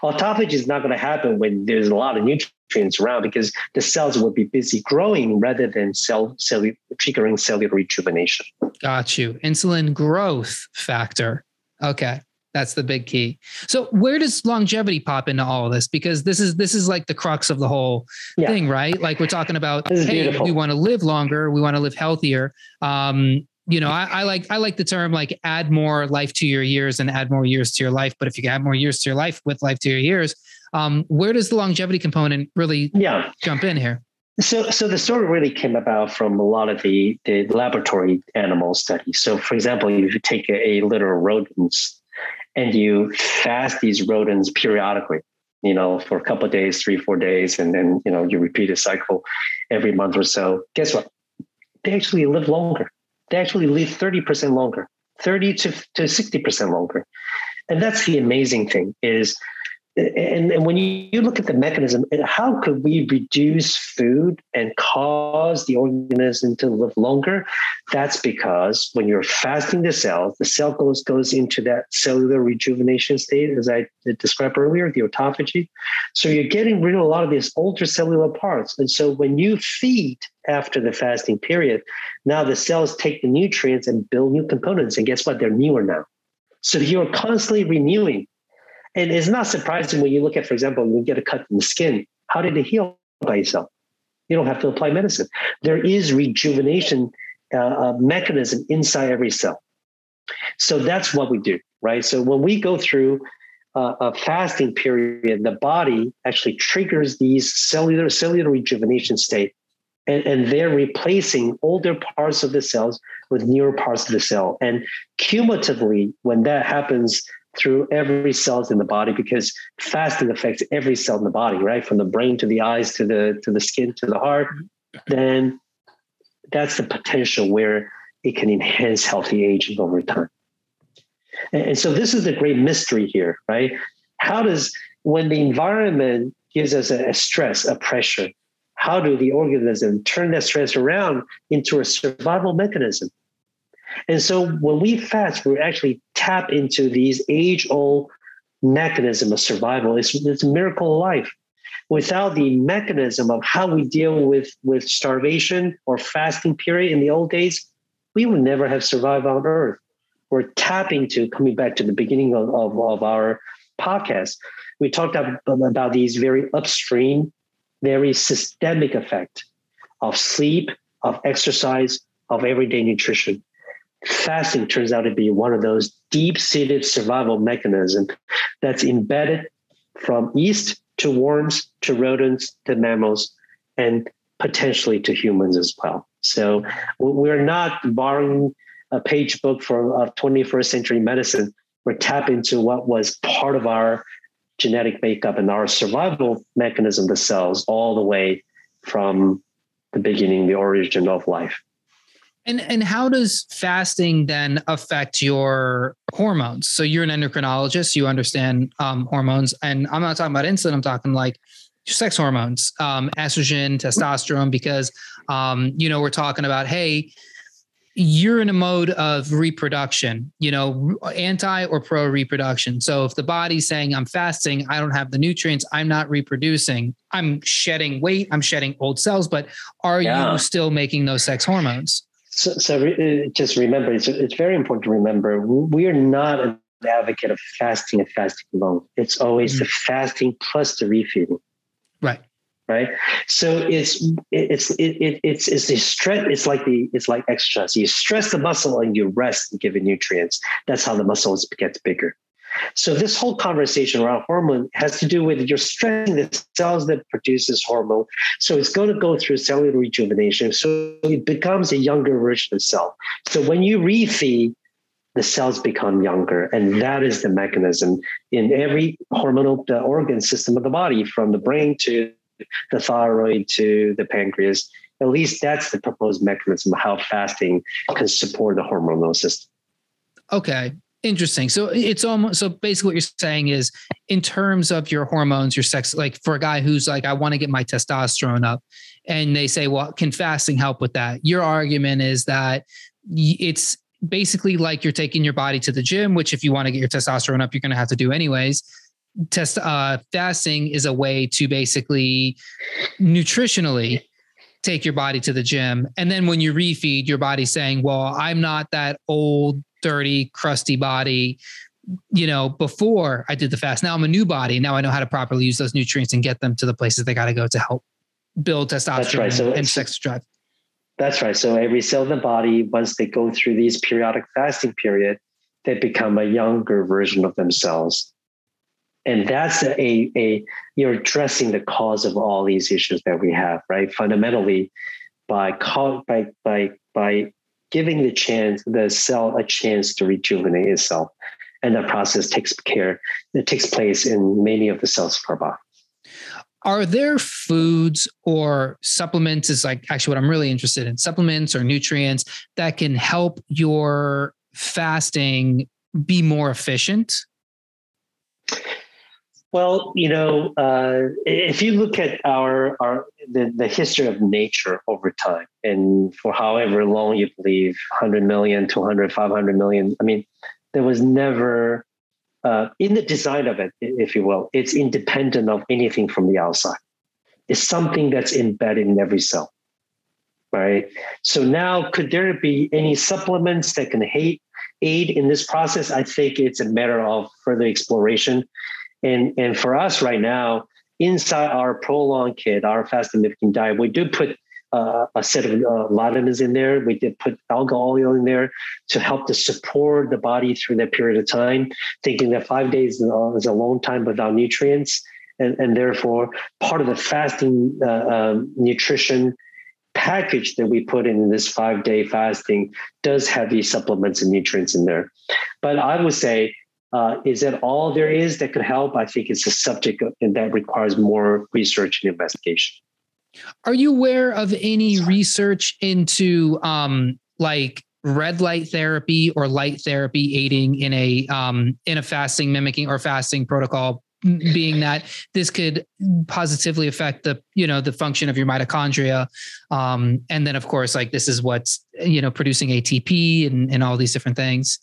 Autophagy is not going to happen when there's a lot of nutrients around because the cells will be busy growing rather than cell, cell triggering cellular rejuvenation. Got you. Insulin growth factor. Okay. That's the big key. So where does longevity pop into all of this? Because this is this is like the crux of the whole yeah. thing, right? Like we're talking about, hey, beautiful. we want to live longer, we want to live healthier. Um, you know, I, I, like I like the term like add more life to your years and add more years to your life. But if you add more years to your life with life to your years, um, where does the longevity component really yeah. jump in here? So, so the story really came about from a lot of the, the laboratory animal studies. So, for example, if you take a, a litter of rodents and you fast these rodents periodically, you know, for a couple of days, three, four days, and then, you know, you repeat a cycle every month or so, guess what? They actually live longer. They actually live 30% longer, 30 to, to 60% longer. And that's the amazing thing is and, and when you, you look at the mechanism, how could we reduce food and cause the organism to live longer? That's because when you're fasting the cells, the cell goes, goes into that cellular rejuvenation state, as I described earlier, the autophagy. So you're getting rid of a lot of these older cellular parts. And so when you feed after the fasting period, now the cells take the nutrients and build new components. And guess what? They're newer now. So you're constantly renewing and it's not surprising when you look at, for example, when you get a cut in the skin, how did it heal by itself? You don't have to apply medicine. There is rejuvenation uh, mechanism inside every cell. So that's what we do, right? So when we go through uh, a fasting period, the body actually triggers these cellular cellular rejuvenation state, and, and they're replacing older parts of the cells with newer parts of the cell. And cumulatively, when that happens through every cells in the body because fasting affects every cell in the body, right? From the brain to the eyes to the to the skin to the heart, then that's the potential where it can enhance healthy aging over time. And, and so this is the great mystery here, right? How does when the environment gives us a, a stress, a pressure, how do the organism turn that stress around into a survival mechanism? And so when we fast, we actually tap into these age old mechanism of survival. It's, it's a miracle of life. Without the mechanism of how we deal with, with starvation or fasting period in the old days, we would never have survived on earth. we're tapping to coming back to the beginning of, of, of our podcast. We talked about, about these very upstream, very systemic effect of sleep, of exercise, of everyday nutrition. Fasting turns out to be one of those deep-seated survival mechanisms that's embedded from yeast to worms to rodents to mammals and potentially to humans as well. So we're not borrowing a page book from of 21st century medicine. We're tapping into what was part of our genetic makeup and our survival mechanism, the cells, all the way from the beginning, the origin of life. And and how does fasting then affect your hormones? So you're an endocrinologist, you understand um, hormones, and I'm not talking about insulin. I'm talking like sex hormones, um, estrogen, testosterone, because um, you know we're talking about hey, you're in a mode of reproduction, you know, anti or pro reproduction. So if the body's saying I'm fasting, I don't have the nutrients, I'm not reproducing, I'm shedding weight, I'm shedding old cells, but are yeah. you still making those sex hormones? So, so re- uh, just remember, it's, it's very important to remember we are not an advocate of fasting and fasting alone. It's always mm-hmm. the fasting plus the refeeding. Right right so it's it's it, it's it's the stress it's like the it's like exercise you stress the muscle and you rest and give it nutrients that's how the muscles gets bigger so this whole conversation around hormone has to do with you're stressing the cells that produces hormone so it's going to go through cellular rejuvenation so it becomes a younger version of cell so when you refeed the cells become younger. And that is the mechanism in every hormonal uh, organ system of the body, from the brain to the thyroid to the pancreas. At least that's the proposed mechanism of how fasting can support the hormonal system. Okay. Interesting. So it's almost so basically what you're saying is in terms of your hormones, your sex, like for a guy who's like, I want to get my testosterone up, and they say, Well, can fasting help with that? Your argument is that it's basically like you're taking your body to the gym, which if you want to get your testosterone up, you're going to have to do anyways test uh, fasting is a way to basically nutritionally take your body to the gym and then when you refeed your body saying well i'm not that old dirty crusty body you know before i did the fast. Now i'm a new body. Now i know how to properly use those nutrients and get them to the places they got to go to help build testosterone right. so and sex drive. That's right. So every cell in the body once they go through these periodic fasting period they become a younger version of themselves. And that's a, a you're addressing the cause of all these issues that we have right? Fundamentally by by by by giving the chance the cell a chance to rejuvenate itself. And that process takes care it takes place in many of the cells of our body. Are there foods or supplements is like actually what i'm really interested in supplements or nutrients that can help your fasting be more efficient well, you know, uh, if you look at our our the, the history of nature over time, and for however long you believe, 100 million, 200, 500 million, I mean, there was never uh, in the design of it, if you will, it's independent of anything from the outside. It's something that's embedded in every cell, right? So now, could there be any supplements that can aid aid in this process? I think it's a matter of further exploration and and for us right now, inside our ProLon kit, our fast mimicking diet, we do put uh, a set of uh, vitamins in there. We did put algal oil in there to help to support the body through that period of time, thinking that five days is a long time without nutrients. And, and therefore, part of the fasting uh, um, nutrition package that we put in this five day fasting does have these supplements and nutrients in there. But I would say uh, is that all there is that could help? I think it's a subject that requires more research and investigation. Are you aware of any research into um, like red light therapy or light therapy aiding in a um, in a fasting mimicking or fasting protocol? being that this could positively affect the you know the function of your mitochondria um, and then of course like this is what's you know producing atp and, and all these different things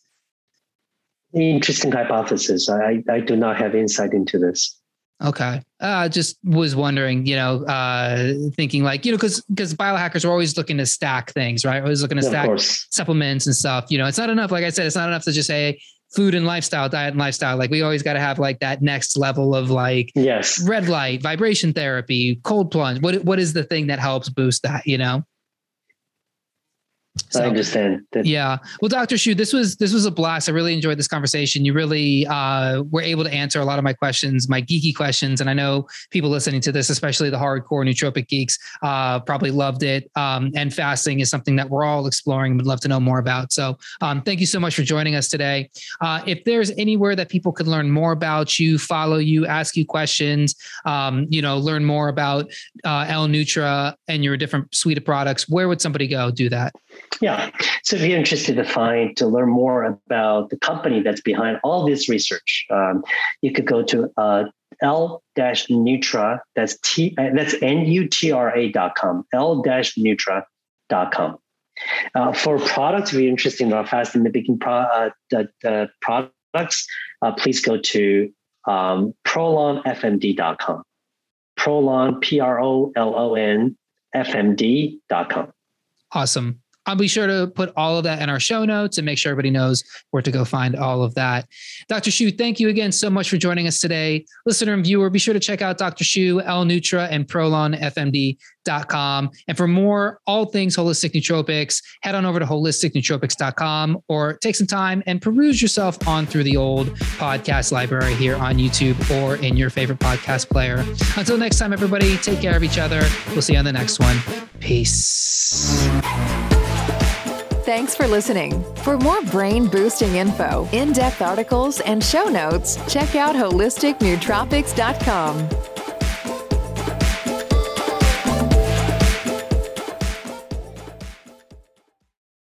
Interesting hypothesis. I, I do not have insight into this. Okay. I uh, just was wondering, you know, uh, thinking like, you know, because because biohackers are always looking to stack things, right? Always looking to yeah, stack supplements and stuff. You know, it's not enough. Like I said, it's not enough to just say food and lifestyle, diet and lifestyle. Like we always got to have like that next level of like yes, red light, vibration therapy, cold plunge. What what is the thing that helps boost that? You know. So, I understand. That. Yeah. Well, Dr. Hsu, this was this was a blast. I really enjoyed this conversation. You really uh, were able to answer a lot of my questions, my geeky questions, and I know people listening to this, especially the hardcore nootropic geeks, uh, probably loved it. Um, and fasting is something that we're all exploring. Would love to know more about. So, um, thank you so much for joining us today. Uh, if there's anywhere that people could learn more about you, follow you, ask you questions, um, you know, learn more about uh, L-Nutra and your different suite of products, where would somebody go do that? Yeah. So if you're interested to find to learn more about the company that's behind all this research, um, you could go to uh, l-nutra. That's t. Uh, that's n-u-t-r-a dot com. L dash Nutra dot com. Uh, for products, if you're interested in our fast and pro, uh, the, products, uh, please go to um, prolonfmd.com. Prolon, R L N, fmd.com. Awesome. I'll be sure to put all of that in our show notes and make sure everybody knows where to go find all of that. Dr. Hsu, thank you again so much for joining us today. Listener and viewer, be sure to check out Dr. Hsu, L Nutra, and ProlonFMD.com. And for more all things holistic nootropics, head on over to holisticnootropics.com or take some time and peruse yourself on through the old podcast library here on YouTube or in your favorite podcast player. Until next time, everybody, take care of each other. We'll see you on the next one. Peace. Thanks for listening. For more brain boosting info, in depth articles, and show notes, check out holisticnootropics.com.